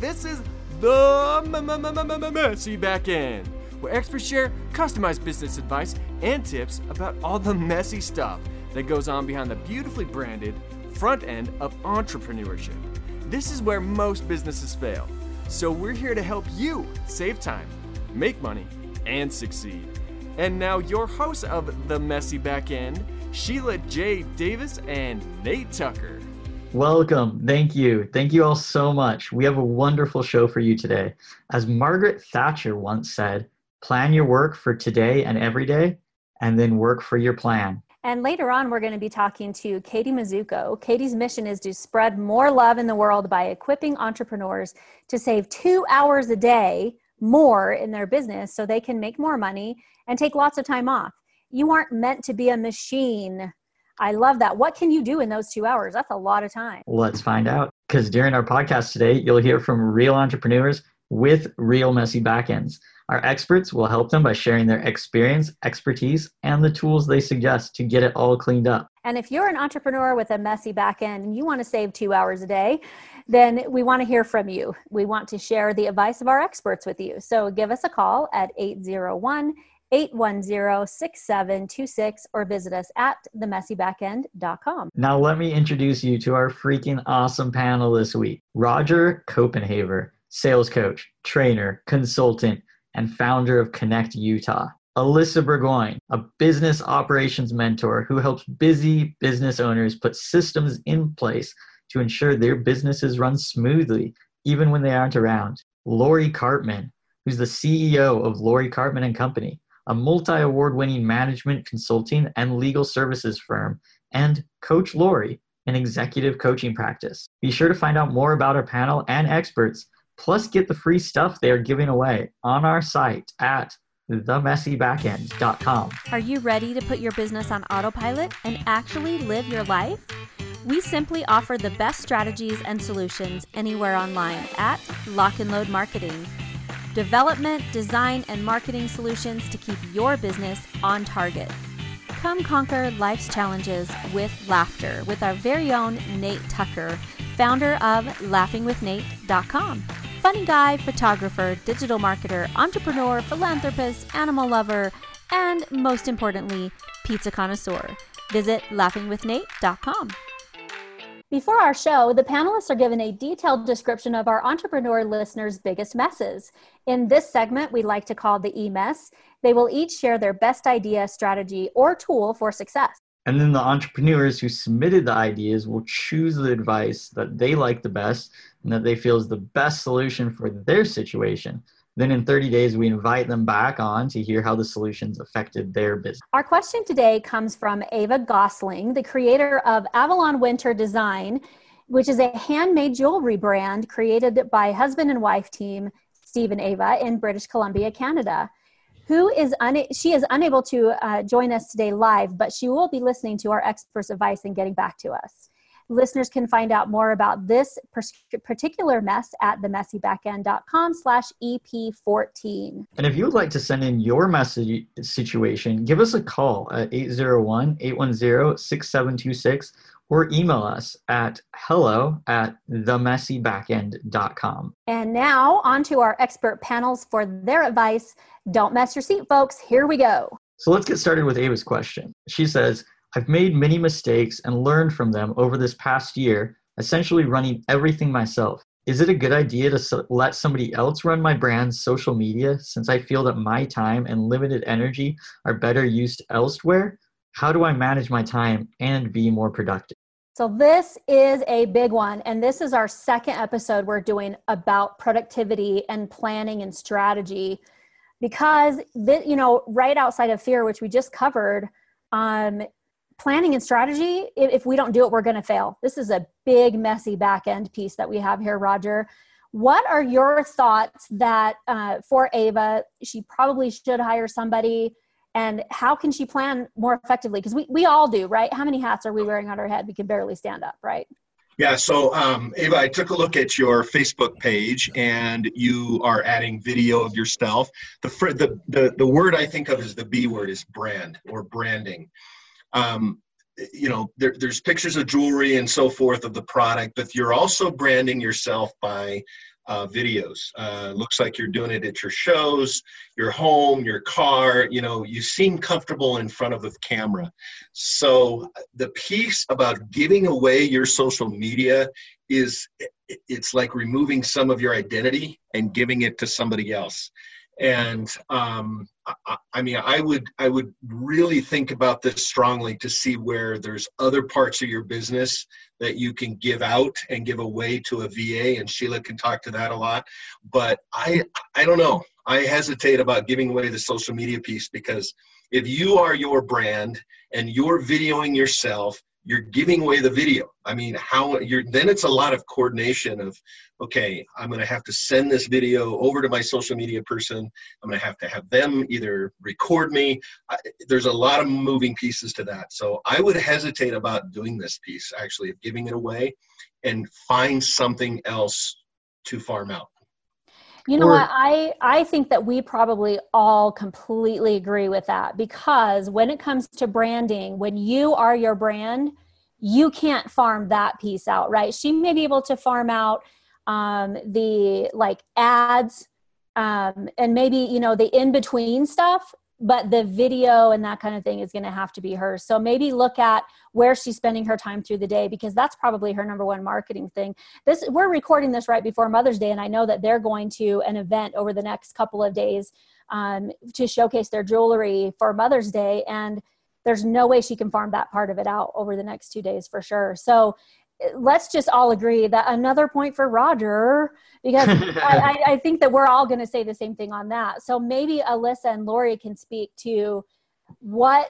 This is the messy back end, where experts share customized business advice and tips about all the messy stuff that goes on behind the beautifully branded front end of entrepreneurship. This is where most businesses fail. So we're here to help you save time, make money, and succeed. And now your hosts of The Messy Back End, Sheila J. Davis and Nate Tucker. Welcome. Thank you. Thank you all so much. We have a wonderful show for you today. As Margaret Thatcher once said, plan your work for today and every day, and then work for your plan. And later on, we're going to be talking to Katie Mazzocco. Katie's mission is to spread more love in the world by equipping entrepreneurs to save two hours a day more in their business so they can make more money and take lots of time off. You aren't meant to be a machine. I love that. What can you do in those two hours? That's a lot of time. Let's find out. Because during our podcast today, you'll hear from real entrepreneurs with real messy backends. Our experts will help them by sharing their experience, expertise, and the tools they suggest to get it all cleaned up. And if you're an entrepreneur with a messy back end and you want to save two hours a day, then we want to hear from you. We want to share the advice of our experts with you. So give us a call at 801 810 6726 or visit us at themessybackend.com. Now, let me introduce you to our freaking awesome panel this week Roger Copenhaver, sales coach, trainer, consultant, and founder of Connect Utah. Alyssa Burgoyne, a business operations mentor who helps busy business owners put systems in place to ensure their businesses run smoothly, even when they aren't around. Lori Cartman, who's the CEO of Lori Cartman and Company, a multi award winning management consulting and legal services firm, and Coach Lori, an executive coaching practice. Be sure to find out more about our panel and experts, plus get the free stuff they are giving away on our site at themessybackend.com. Are you ready to put your business on autopilot and actually live your life? We simply offer the best strategies and solutions anywhere online at Lock and Load Marketing development, design, and marketing solutions to keep your business on target. Come conquer life's challenges with laughter with our very own Nate Tucker, founder of laughingwithnate.com. Funny guy, photographer, digital marketer, entrepreneur, philanthropist, animal lover, and most importantly, pizza connoisseur. Visit laughingwithnate.com. Before our show, the panelists are given a detailed description of our entrepreneur listeners' biggest messes. In this segment, we like to call the E mess. They will each share their best idea, strategy, or tool for success. And then the entrepreneurs who submitted the ideas will choose the advice that they like the best and that they feel is the best solution for their situation. Then in 30 days, we invite them back on to hear how the solutions affected their business. Our question today comes from Ava Gosling, the creator of Avalon Winter Design, which is a handmade jewelry brand created by husband and wife team Steve and Ava in British Columbia, Canada. Who is una- she is unable to uh, join us today live, but she will be listening to our experts' advice and getting back to us. Listeners can find out more about this particular mess at themessybackend.com slash EP14. And if you would like to send in your message situation, give us a call at 801-810-6726 or email us at hello at themessybackend.com. And now on to our expert panels for their advice. Don't mess your seat, folks. Here we go. So let's get started with Ava's question. She says, I've made many mistakes and learned from them over this past year, essentially running everything myself. Is it a good idea to so- let somebody else run my brand's social media since I feel that my time and limited energy are better used elsewhere? How do I manage my time and be more productive? So, this is a big one. And this is our second episode we're doing about productivity and planning and strategy. Because, this, you know, right outside of fear, which we just covered, um, planning and strategy if we don't do it we're going to fail. This is a big messy back end piece that we have here roger. What are your thoughts that uh, for ava she probably should hire somebody and how can she plan more effectively? Because we, we all do right? How many hats are we wearing on our head? We can barely stand up right? Yeah, so um, Ava, I took a look at your Facebook page, and you are adding video of yourself. The, the the the word I think of is the B word is brand or branding um, you know there, there's pictures of jewelry and so forth of the product but you're also branding yourself by uh, videos. Uh, looks like you're doing it at your shows, your home, your car. You know, you seem comfortable in front of the camera. So the piece about giving away your social media is it's like removing some of your identity and giving it to somebody else and um, I, I, mean i would i would really think about this strongly to see where there's other parts of your business that you can give out and give away to a va and sheila can talk to that a lot. But i i don't know. I hesitate about giving away the social media piece because if you are your brand and you're videoing yourself you're giving away the video. I mean, how you're then it's a lot of coordination of, okay, I'm going to have to send this video over to my social media person. I'm going to have to have them either record me. I, there's a lot of moving pieces to that. So I would hesitate about doing this piece actually of giving it away and find something else to farm out. You know or, what? I I think that we probably all completely agree with that because when it comes to branding, when you are your brand, you can't farm that piece out, right? She may be able to farm out um, the like ads um, and maybe you know the in between stuff but the video and that kind of thing is going to have to be hers. So maybe look at where she's spending her time through the day because that's probably her number one marketing thing. This we're recording this right before Mother's Day, and I know that they're going to an event over the next couple of days um, to showcase their jewelry for Mother's Day, and there's no way she can farm that part of it out over the next two days for sure. So let's just all agree that another point for Roger, because I, I, think that we're all going to say the same thing on that. So maybe Alyssa and Lori can speak to what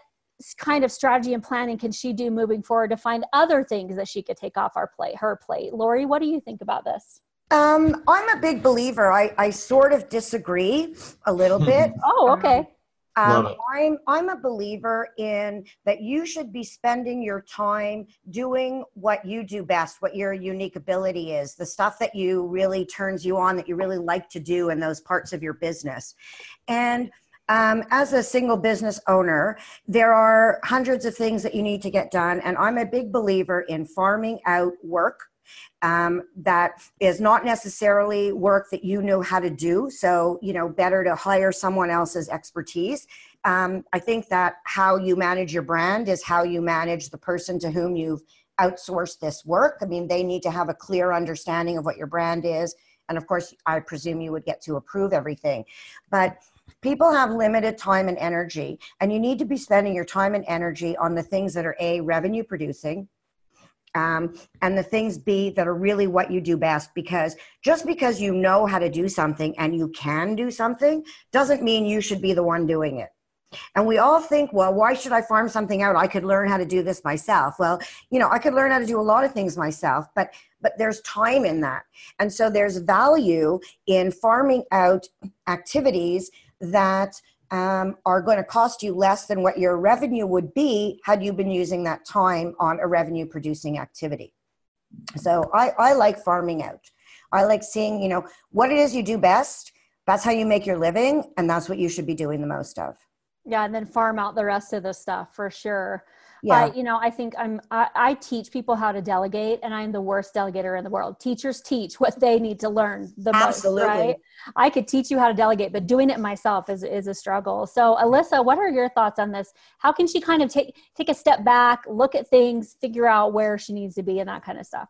kind of strategy and planning can she do moving forward to find other things that she could take off our plate, her plate. Lori, what do you think about this? Um, I'm a big believer. I, I sort of disagree a little bit. oh, okay. Um, um, I'm I'm a believer in that you should be spending your time doing what you do best, what your unique ability is, the stuff that you really turns you on, that you really like to do in those parts of your business. And um, as a single business owner, there are hundreds of things that you need to get done, and I'm a big believer in farming out work um, that is not necessarily work that you know how to do. So, you know, better to hire someone else's expertise. Um, I think that how you manage your brand is how you manage the person to whom you've outsourced this work. I mean, they need to have a clear understanding of what your brand is. And of course, I presume you would get to approve everything. But people have limited time and energy, and you need to be spending your time and energy on the things that are A, revenue producing, um, and the things be that are really what you do best because just because you know how to do something and you can do something doesn't mean you should be the one doing it. And we all think well why should i farm something out? I could learn how to do this myself. Well you know i could learn how to do a lot of things myself but but there's time in that. And so there's value in farming out activities that um, are going to cost you less than what your revenue would be had you been using that time on a revenue producing activity. So I, I like farming out. I like seeing, you know, what it is you do best. That's how you make your living, and that's what you should be doing the most of. Yeah, and then farm out the rest of the stuff for sure yeah. I, you know, I think I'm, I, I, teach people how to delegate and I'm the worst delegator in the world. Teachers teach what they need to learn the Absolutely. most, right? I could teach you how to delegate, but doing it myself is, is a struggle. So Alyssa, what are your thoughts on this? How can she kind of take, take a step back, look at things, figure out where she needs to be and that kind of stuff?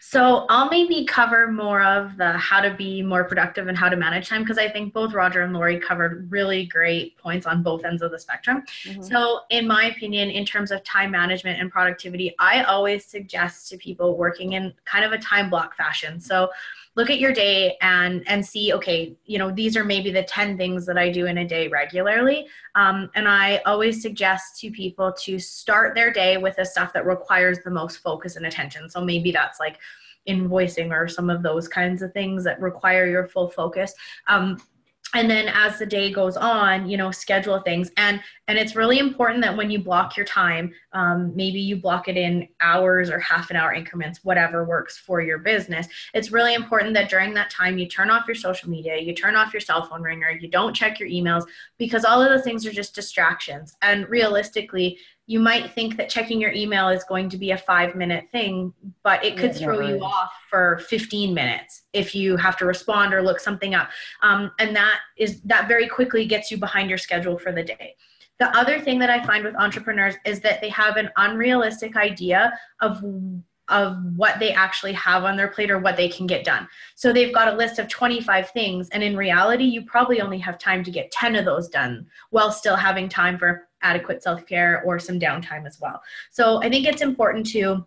So I'll maybe cover more of the how to be more productive and how to manage time because I think both Roger and Lori covered really great points on both ends of the spectrum. Mm-hmm. So in my opinion, in terms of time management and productivity, I always suggest to people working in kind of a time block fashion. So look at your day and and see okay you know these are maybe the 10 things that i do in a day regularly. Um, and i always suggest to people to start their day with the stuff that requires the most focus and attention. So maybe that's like invoicing or some of those kinds of things that require your full focus. Um, and then as the day goes on you know schedule things. And and it's really important that when you block your time um, maybe you block it in hours or half an hour increments whatever works for your business. It's really important that during that time you turn off your social media you turn off your cell phone ringer you don't check your emails because all of the things are just distractions. And realistically you might think that checking your email is going to be a five minute thing, but it could It throw you is. off for 15 minutes if you have to respond or look something up. Um, and that is that very quickly gets you behind your schedule for the day. The other thing that I find with entrepreneurs is that they have an unrealistic idea of of what they actually have on their plate or what they can get done. So they've got a list of 25 things and in reality you probably only have time to get 10 of those done while still having time for adequate self-care or some downtime as well. So I think it's important to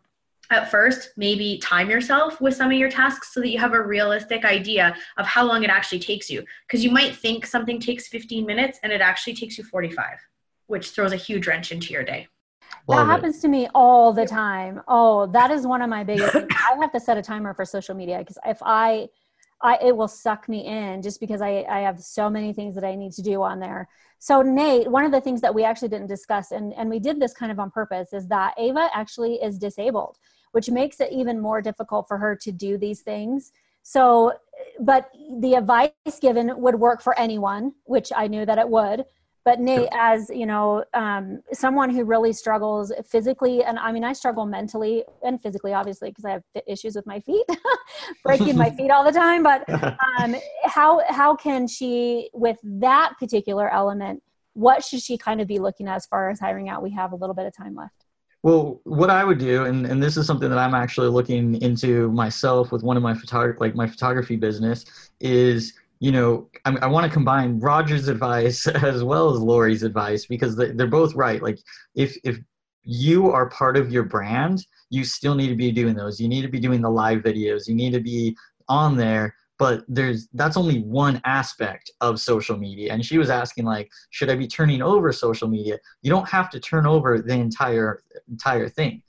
at first maybe time yourself with some of your tasks so that you have a realistic idea of how long it actually takes you because you might think something takes 15 minutes and it actually takes you 45 which throws a huge wrench into your day Love that it. happens to me all the time. Oh, that is one of my biggest things. I have to set a timer for social media because if I, I it will suck me in just because I, I have so many things that I need to do on there. So Nate, one of the things that we actually didn't discuss and, and we did this kind of on purpose is that Ava actually is disabled, which makes it even more difficult for her to do these things. So, but the advice given would work for anyone, which I knew that it would but Nate, as you know, um, someone who really struggles physically, and I mean, I struggle mentally and physically, obviously, because I have issues with my feet, breaking my feet all the time. But um, how how can she, with that particular element, what should she kind of be looking at as far as hiring out? We have a little bit of time left. Well, what I would do, and, and this is something that I'm actually looking into myself with one of my photog- like my photography business, is you know I, I want to combine Roger's advice as well as Lori's advice because they, they're both right. Like if if you are part of your brand, you still need to be doing those. You need to be doing the live videos. You need to be on there. But there's that's only one aspect of social media. And she was asking like, should I be turning over social media? You don't have to turn over the entire entire thing.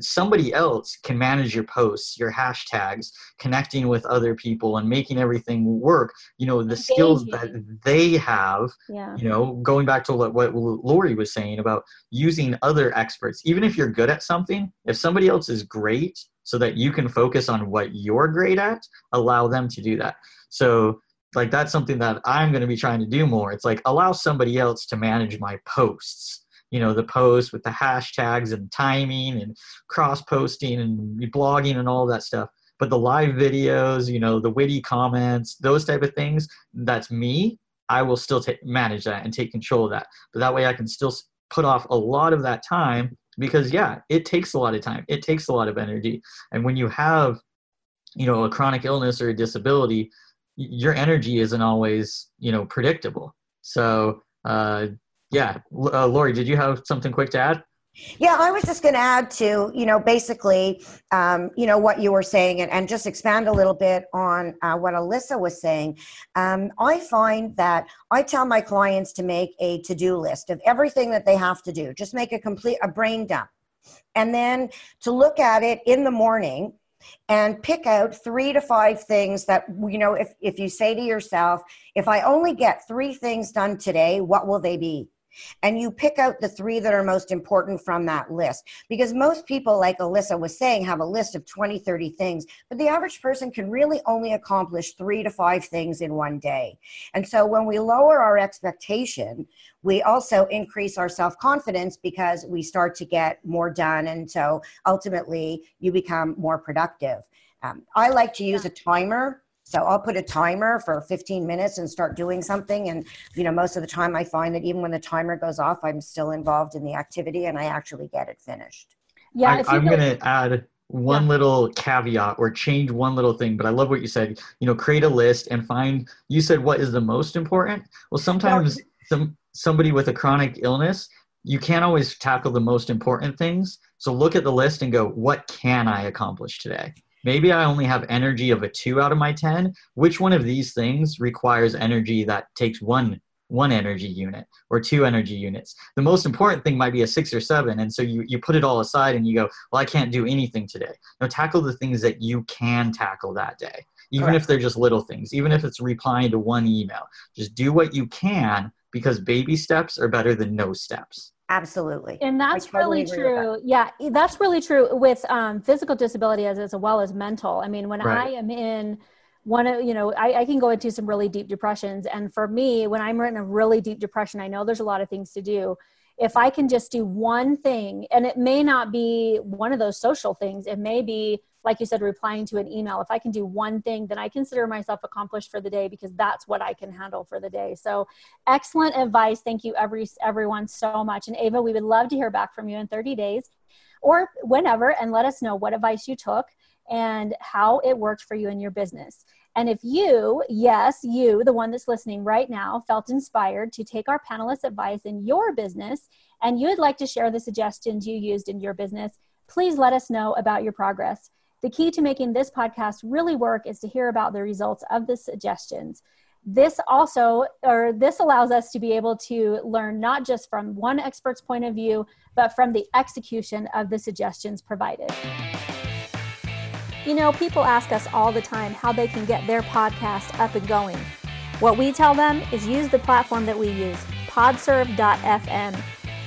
Somebody else can manage your posts, your hashtags, connecting with other people, and making everything work. You know the skills that they have Yeah. you know going back to what, what lori was saying about using other experts even if you're good at something if somebody else is great so that you can focus on what you're great at allow them to do that so like that's something that i'm going to be trying to do more it's like allow somebody else to manage my posts you know the posts with the hashtags and timing and cross posting and blogging and all that stuff but the live videos you know the witty comments those type of things that's me I will still take manage that and take control of that. But that way I can still put off a lot of that time because yeah, it takes a lot of time. It takes a lot of energy. And when you have, you know, a chronic illness or a disability, your energy isn't always, you know, predictable. So, uh, yeah, uh, Lori, did you have something quick to add? Yeah, I was just going to add to, you know, basically, um, you know, what you were saying and, and just expand a little bit on uh, what Alyssa was saying. Um, I find that I tell my clients to make a to do list of everything that they have to do, just make a complete, a brain dump. And then to look at it in the morning and pick out three to five things that, you know, if, if you say to yourself, if I only get three things done today, what will they be? And you pick out the three that are most important from that list. Because most people like alyssa was saying have a list of 20 30 things but the average person can really only accomplish three to five things in one day. And so when we lower our expectation we also increase our self-confidence because we start to get more done. And so ultimately you become more productive. Um, i like to use a timer so I'll put a timer for 15 minutes and start doing something. And, you know, most of the time I find that even when the timer goes off, I'm still involved in the activity and I actually get it finished. Yeah. I, I'm going to add one little caveat or change one little thing, but I love what you said. You know, create a list and find. You said what is the most important. Well, sometimes some somebody with a chronic illness, you can't always tackle the most important things. So look at the list and go, what can I accomplish today? Maybe I only have energy of a two out of my ten. Which one of these things requires energy that takes one one energy unit or two energy units. The most important thing might be a six or seven. And so you, you put it all aside and you go, well, I can't do anything today. No, tackle the things that you can tackle that day, even Correct. if they're just little things, even if it's replying to one email. Just do what you can because baby steps are better than no steps. Absolutely. and that's totally really agree with true. Yeah that's really true with um, physical disability as, as well as mental. I mean when Right. i am in one of you know I, I can go into some really deep depressions. And for me when i'm in a really deep depression i know there's a lot of things to do. If I can just do one thing, and it may not be one of those social things, it may be, like you said, replying to an email. If I can do one thing, then I consider myself accomplished for the day because that's what I can handle for the day. So, excellent advice. Thank you, every, everyone, so much. And Ava, we would love to hear back from you in 30 days or whenever and let us know what advice you took and how it worked for you in your business. And if you, yes, you, the one that's listening right now, felt inspired to take our panelists' advice in your business and you would like to share the suggestions you used in your business, please let us know about your progress. The key to making this podcast really work is to hear about the results of the suggestions. This also, or this allows us to be able to learn not just from one expert's point of view, but from the execution of the suggestions provided. You know, people ask us all the time how they can get their podcast up and going. What we tell them is use the platform that we use, podserve.fm.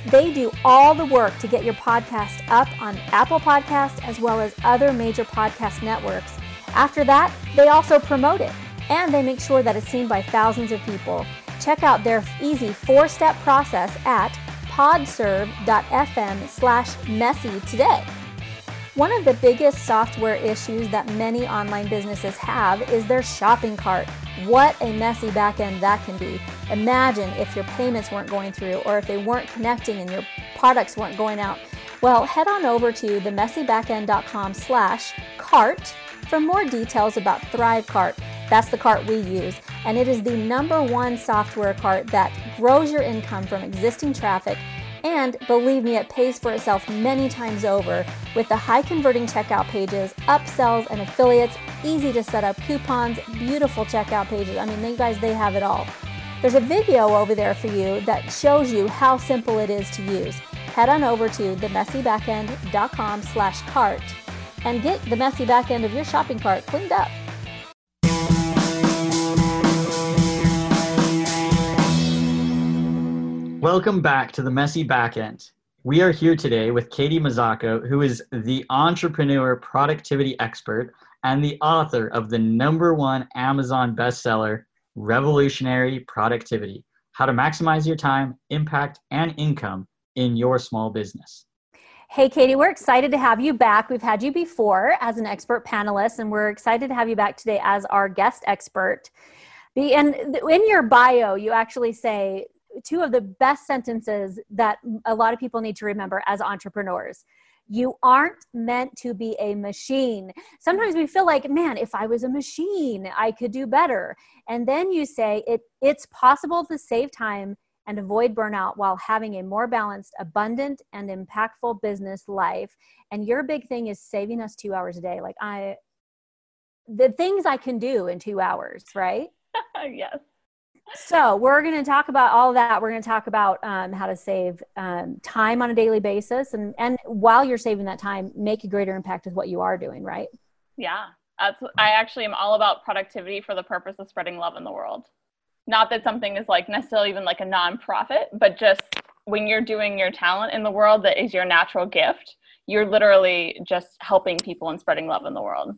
They do all the work to get your podcast up on Apple Podcasts as well as other major podcast networks. After that, they also promote it and they make sure that it's seen by thousands of people. Check out their easy four-step process at podserve.fm slash messy today. One of the biggest software issues that many online businesses have is their shopping cart. What a messy backend that can be. Imagine if your payments weren't going through or if they weren't connecting and your products weren't going out. Well, head on over to themessybackend.com slash cart for more details about ThriveCart. That's the cart we use, and it is the number one software cart that grows your income from existing traffic and believe me, it pays for itself many times over with the high converting checkout pages, upsells, and affiliates, easy to set up coupons, beautiful checkout pages. I mean, you guys, they have it all. There's a video over there for you that shows you how simple it is to use. Head on over to themessybackend.com slash cart and get the messy back end of your shopping cart cleaned up. Welcome back to the Messy Backend. We are here today with Katie Mazzocco, who is the entrepreneur productivity expert and the author of the number one Amazon bestseller, Revolutionary Productivity How to Maximize Your Time, Impact, and Income in Your Small Business. Hey, Katie, we're excited to have you back. We've had you before as an expert panelist, and we're excited to have you back today as our guest expert. And in your bio, you actually say two of the best sentences that a lot of people need to remember as entrepreneurs. You aren't meant to be a machine. Sometimes we feel like, man, if I was a machine, I could do better. And then you say it it's possible to save time and avoid burnout while having a more balanced, abundant, and impactful business life. And your big thing is saving us 2 hours a day. Like I the things I can do in 2 hours, right? yes so we're going to talk about all that. We're going to talk about um, how to save um, time on a daily basis, and and while you're saving that time, make a greater impact with what you are doing. Right? Yeah, that's. I actually am all about productivity for the purpose of spreading love in the world. Not that something is like necessarily even like a nonprofit, but just when you're doing your talent in the world that is your natural gift, you're literally just helping people and spreading love in the world.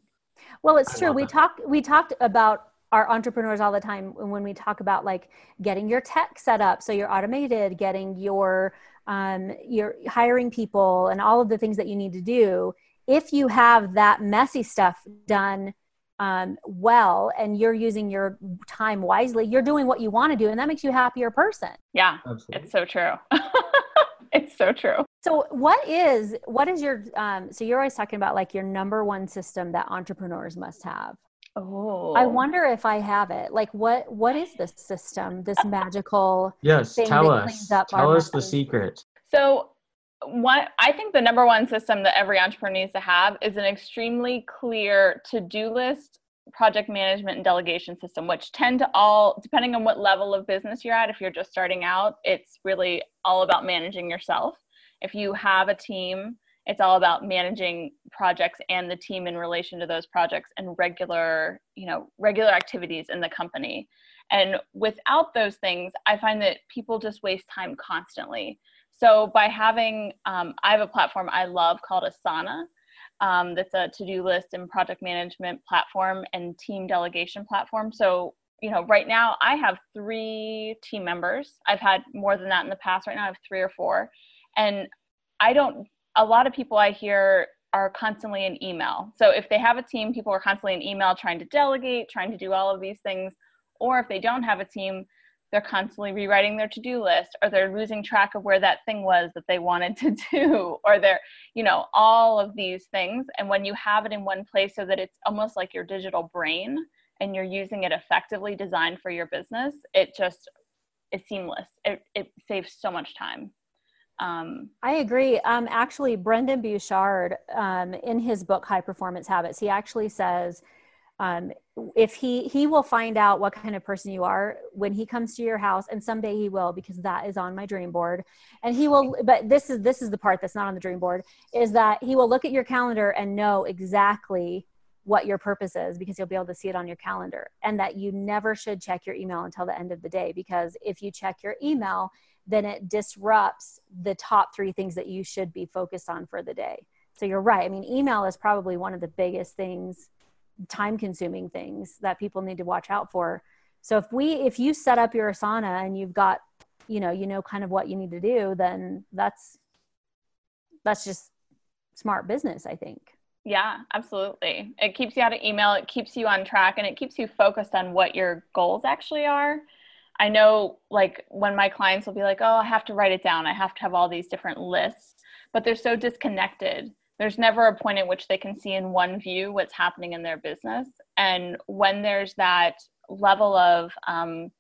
Well, it's true. We talked we talked about our entrepreneurs all the time when we talk about like getting your tech set up so you're automated getting your um, you're hiring people and all of the things that you need to do. If you have that messy stuff done um, well and you're using your time wisely you're doing what you want to do and that makes you a happier person. Yeah. Absolutely. it's so true. It's so true. So what is what is your um, so you're always talking about like your number one system that entrepreneurs must have Oh. I wonder if I have it. Like what what is this system? This magical Yes, tell us. Tell us the secret. So what I think the number one system that every entrepreneur needs to have is an extremely clear to-do list, project management and delegation system, which tend to all, depending on what level of business you're at, if you're just starting out, it's really all about managing yourself. If you have a team, it's all about managing projects and the team in relation to those projects and regular you know regular activities in the company and without those things i find that people just waste time constantly so by having um, i have a platform i love called asana um, that's a to-do list and project management platform and team delegation platform so you know, right now I have three team members. I've had more than that in the past. Right now I have three or four. And I don't, a lot of people I hear are constantly in email. So if they have a team, people are constantly in email trying to delegate, trying to do all of these things. Or if they don't have a team, they're constantly rewriting their to-do list or they're losing track of where that thing was that they wanted to do or they're you know all of these things and when you have it in one place so that it's almost like your digital brain and you're using it effectively designed for your business it just is seamless it, it saves so much time um, I agree. Um, actually, Brendon Burchard, um, in his book High Performance Habits, he actually says um, if he he will find out what kind of person you are when he comes to your house and someday he will because that is on my dream board and he will but this is this is the part that's not on the dream board is that he will look at your calendar and know exactly what your purpose is because you'll be able to see it on your calendar and that you never should check your email until the end of the day because if you check your email then it disrupts the top three things that you should be focused on for the day. So you're right. I mean email is probably one of the biggest things time consuming things that people need to watch out for. So if we if you set up your asana and you've got you know you know kind of what you need to do then that's that's just smart business i think. Yeah absolutely. It keeps you out of email. It keeps you on track and it keeps you focused on what your goals actually are i know like when my clients will be like oh i have to write it down i have to have all these different lists but they're so disconnected there's never a point at which they can see in one view what's happening in their business. And when there's that level of um,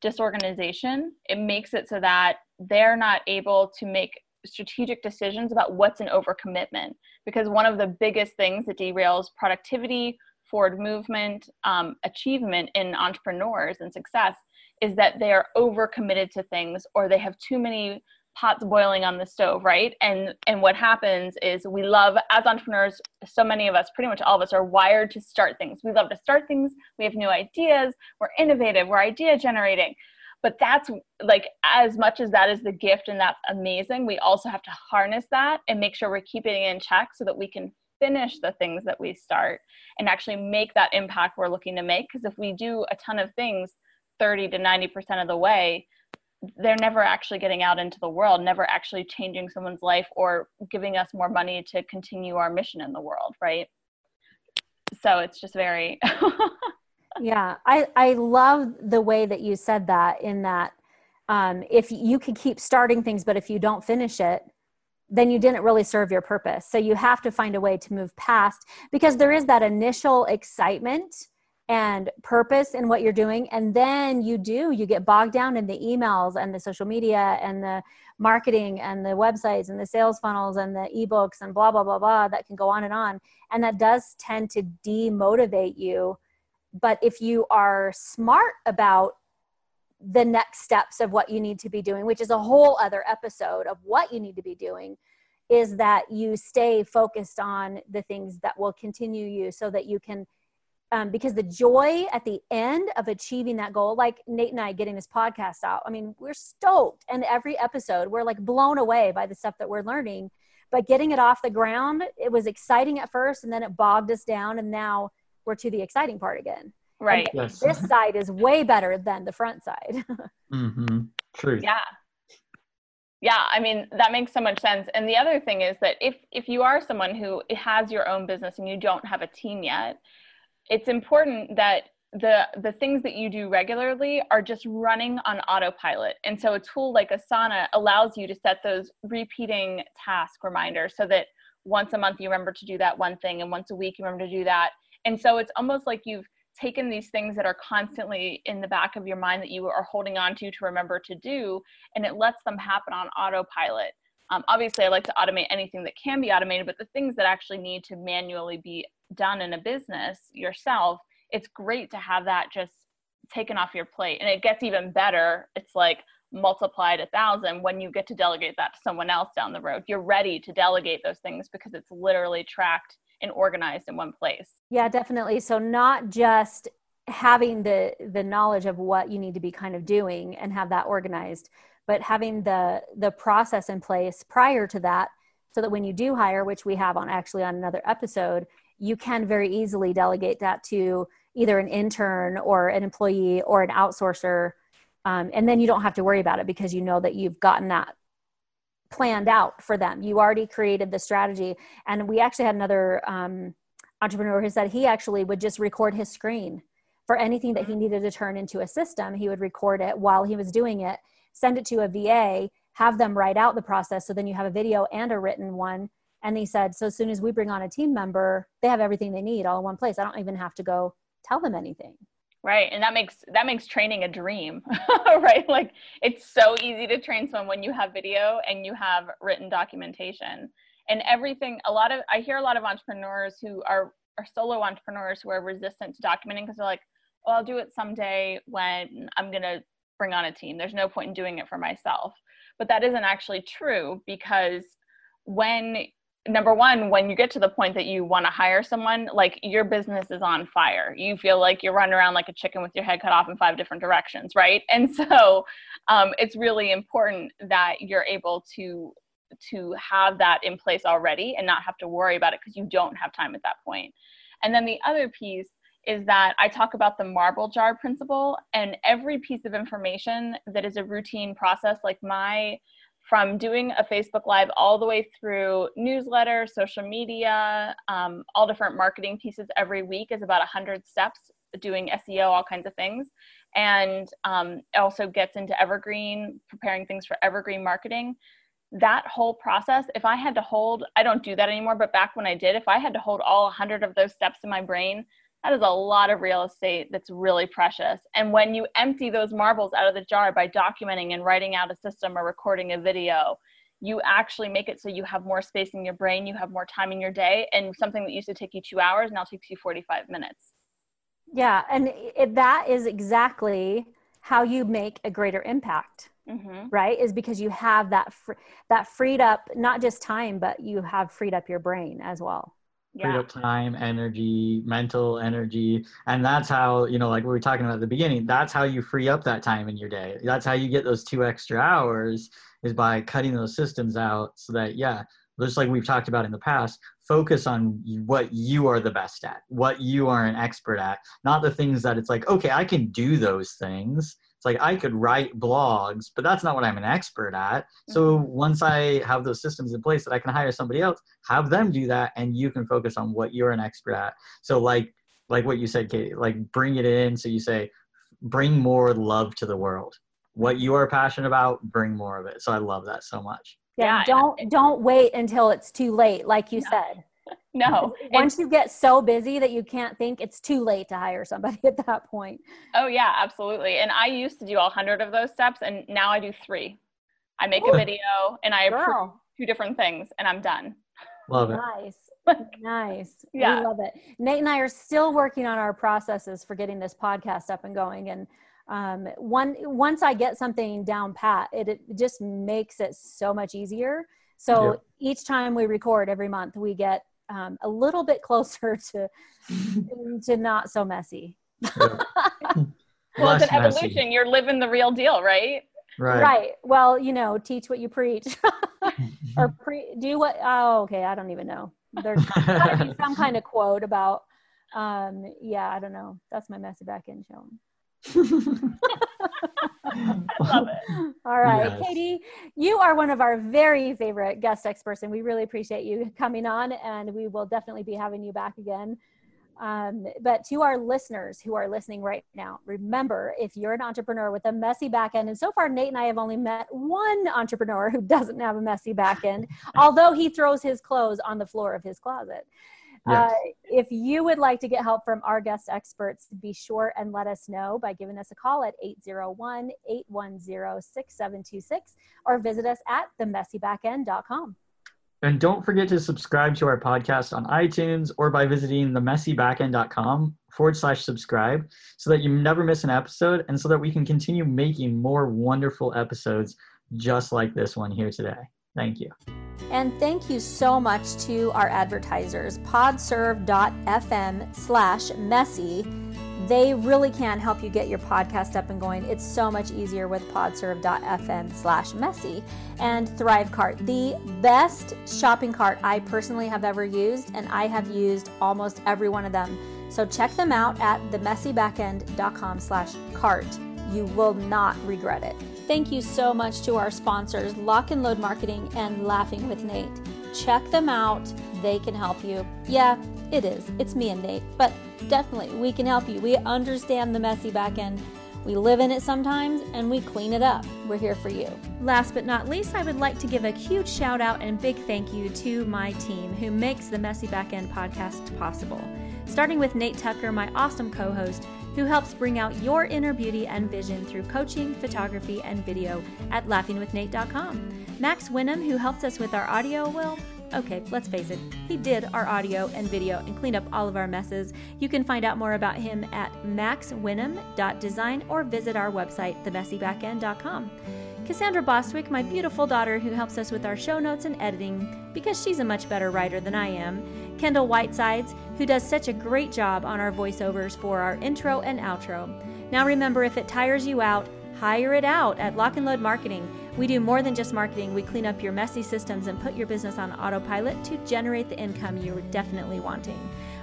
disorganization, it makes it so that they're not able to make strategic decisions about what's an overcommitment. Because one of the biggest things that derails productivity, forward movement, um, achievement in entrepreneurs and success is that they are overcommitted to things or they have too many pots boiling on the stove right? And and what happens is we love as entrepreneurs so many of us pretty much all of us are wired to start things. We love to start things. We have new ideas. We're innovative. We're idea generating. But that's like as much as that is the gift and that's amazing we also have to harness that and make sure we're keeping it in check so that we can finish the things that we start and actually make that impact we're looking to make. Because if we do a ton of things 30 to 90% of the way they're never actually getting out into the world, never actually changing someone's life or giving us more money to continue our mission in the world, right? So it's just very Yeah, I I love the way that you said that in that um, if you could keep starting things but if you don't finish it, then you didn't really serve your purpose. So you have to find a way to move past because there is that initial excitement and purpose in what you're doing. And then you do you get bogged down in the emails and the social media and the marketing and the websites and the sales funnels and the ebooks and blah blah blah blah that can go on and on. And that does tend to demotivate you. But if you are smart about the next steps of what you need to be doing which is a whole other episode of what you need to be doing is that you stay focused on the things that will continue you so that you can um, because the joy at the end of achieving that goal, like Nate and I getting this podcast out, I mean, we're stoked. And every episode, we're like blown away by the stuff that we're learning. But getting it off the ground, it was exciting at first, and then it bogged us down. And now we're to the exciting part again. Right. Yes. This side is way better than the front side. mm-hmm. True. Yeah. Yeah, I mean that makes so much sense. And the other thing is that if if you are someone who has your own business and you don't have a team yet, it's important that the the things that you do regularly are just running on autopilot. And so a tool like asana allows you to set those repeating task reminders so that once a month you remember to do that one thing and once a week you remember to do that. And so it's almost like you've taken these things that are constantly in the back of your mind that you are holding on to to remember to do and it lets them happen on autopilot. Um, obviously i like to automate anything that can be automated but the things that actually need to manually be done in a business yourself, it's great to have that just taken off your plate. And it gets even better. It's like multiplied a thousand when you get to delegate that to someone else down the road. You're ready to delegate those things because it's literally tracked and organized in one place. Yeah, definitely. So not just having the the knowledge of what you need to be kind of doing and have that organized, but having the the process in place prior to that so that when you do hire, which we have on actually on another episode, you can very easily delegate that to either an intern or an employee or an outsourcer um, and then you don't have to worry about it because you know that you've gotten that planned out for them. You already created the strategy. And we actually had another um, entrepreneur who said he actually would just record his screen for anything that he needed to turn into a system. He would record it while he was doing it send it to a va have them write out the process. So then you have a video and a written one and he said so as soon as we bring on a team member they have everything they need all in one place. I don't even have to go tell them anything. Right. And that makes that makes training a dream right? Like it's so easy to train someone when you have video and you have written documentation. And everything a lot of i hear a lot of entrepreneurs who are are solo entrepreneurs who are resistant to documenting because they're like well i'll do it someday when i'm going to bring on a team. There's no point in doing it for myself. But that isn't actually true because when number one when you get to the point that you want to hire someone like your business is on fire you feel like you're running around like a chicken with your head cut off in five different directions right and so um, it's really important that you're able to to have that in place already and not have to worry about it because you don't have time at that point. point and then the other piece is that I talk about the marble jar principle, and every piece of information that is a routine process, like my from doing a Facebook Live all the way through newsletter, social media, um, all different marketing pieces every week is about 100 steps, doing SEO, all kinds of things. And um, also gets into evergreen, preparing things for evergreen marketing. That whole process, if I had to hold, I don't do that anymore, but back when I did, if I had to hold all 100 of those steps in my brain, that is a lot of real estate that's really precious. And when you empty those marbles out of the jar by documenting and writing out a system or recording a video, you actually make it so you have more space in your brain, you have more time in your day, and something that used to take you two hours now takes you 45 minutes. Yeah, and it, that is exactly how you make a greater impact. Mm-hmm. right is because you have that fr- that freed up not just time but you have freed up your brain as well yeah. up time, energy, mental energy. And that's how, you know, like we were talking about at the beginning, that's how you free up that time in your day. That's how you get those two extra hours is by cutting those systems out so that, yeah, just like we've talked about in the past, focus on what you are the best at, what you are an expert at, not the things that it's like, okay, I can do those things like I could write blogs, but that's not what I'm an expert at. So mm-hmm. once I have those systems in place that I can hire somebody else, have them do that, and you can focus on what you're an expert at. So like like what you said, Katie, like bring it in. So you say, bring more love to the world. What you are passionate about, bring more of it. So I love that so much. Yeah, yeah. don't don't wait until it's too late, like you said. No. Once you get so busy that you can't think, it's too late to hire somebody at that point. Oh, yeah, absolutely. And I used to do all 100 of those steps, and now I do three. I make Ooh. a video and I Girl. approve two different things, and I'm done. Love it. Nice. nice. Yeah. We love it. Nate and I are still working on our processes for getting this podcast up and going. And um, one, once I get something down pat, it, it just makes it so much easier. So each time we record every month, we get um, a little bit closer to to not so messy. Yeah. well, it's an evolution. Messy. You're living the real deal, right? Right. Right. Well, you know, teach what you preach, or pre- do what. Oh, okay. I don't even know. There's got to be some kind of quote about. Um, yeah, I don't know. That's my messy back end showing. love it. All right, yes. Katie, you are one of our very favorite guest experts, and we really appreciate you coming on. And we will definitely be having you back again. Um, but to our listeners who are listening right now, remember if you're an entrepreneur with a messy back end, and so far Nate and I have only met one entrepreneur who doesn't have a messy back end, although he throws his clothes on the floor of his closet. Yes. Uh, if you would like to get help from our guest experts, be sure and let us know by giving us a call at 801 810 6726 or visit us at themessybackend.com. And don't forget to subscribe to our podcast on iTunes or by visiting themessybackend.com forward slash subscribe so that you never miss an episode and so that we can continue making more wonderful episodes just like this one here today. Thank you. And thank you so much to our advertisers, podserve.fm slash messy, they really can help you get your podcast up and going. It's so much easier with podserve.fm slash messy and Thrivecart, the best shopping cart I personally have ever used, and I have used almost every one of them. So check them out at themessybackend.com slash cart. You will not regret it. Thank you so much to our sponsors, Lock and Load Marketing and Laughing with Nate. Check them out. They can help you. Yeah, it is. It's me and Nate, but definitely we can help you. We understand the messy back end. We live in it sometimes and we clean it up. We're here for you. Last but not least, I would like to give a huge shout out and big thank you to my team who makes the Messy Backend podcast possible. Starting with Nate Tucker, my awesome co host, who helps bring out your inner beauty and vision through coaching, photography, and video at laughingwithnate.com. Max Winham, who helps us with our audio, well, Okay, let's face it, he did our audio and video and cleaned up all of our messes. You can find out more about him at maxwinham.design or visit our website, themessybackend.com. Cassandra Bostwick, my beautiful daughter, who helps us with our show notes and editing because she's a much better writer than I am. Kendall Whitesides, who does such a great job on our voiceovers for our intro and outro. Now remember, if it tires you out, hire it out at Lock and Load Marketing. We do more than just marketing. We clean up your messy systems and put your business on autopilot to generate the income you're definitely wanting.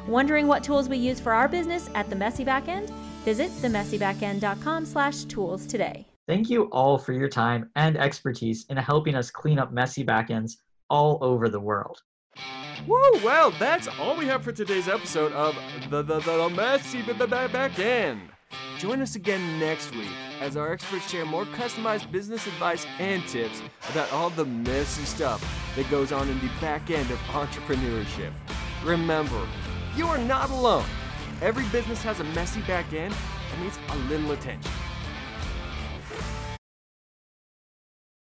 Wondering what tools we use for our business at the Messy Backend? Visit themessybackend.com slash tools today. Thank you all for your time and expertise in helping us clean up messy backends all over the world. Woo! Well, that's all we have for today's episode of the the, the, messy back end. Join us again next week as our experts share more customized business advice and tips about all the messy stuff that goes on in the back end of entrepreneurship. Remember, you are not alone. Every business has a messy back end and needs a little attention.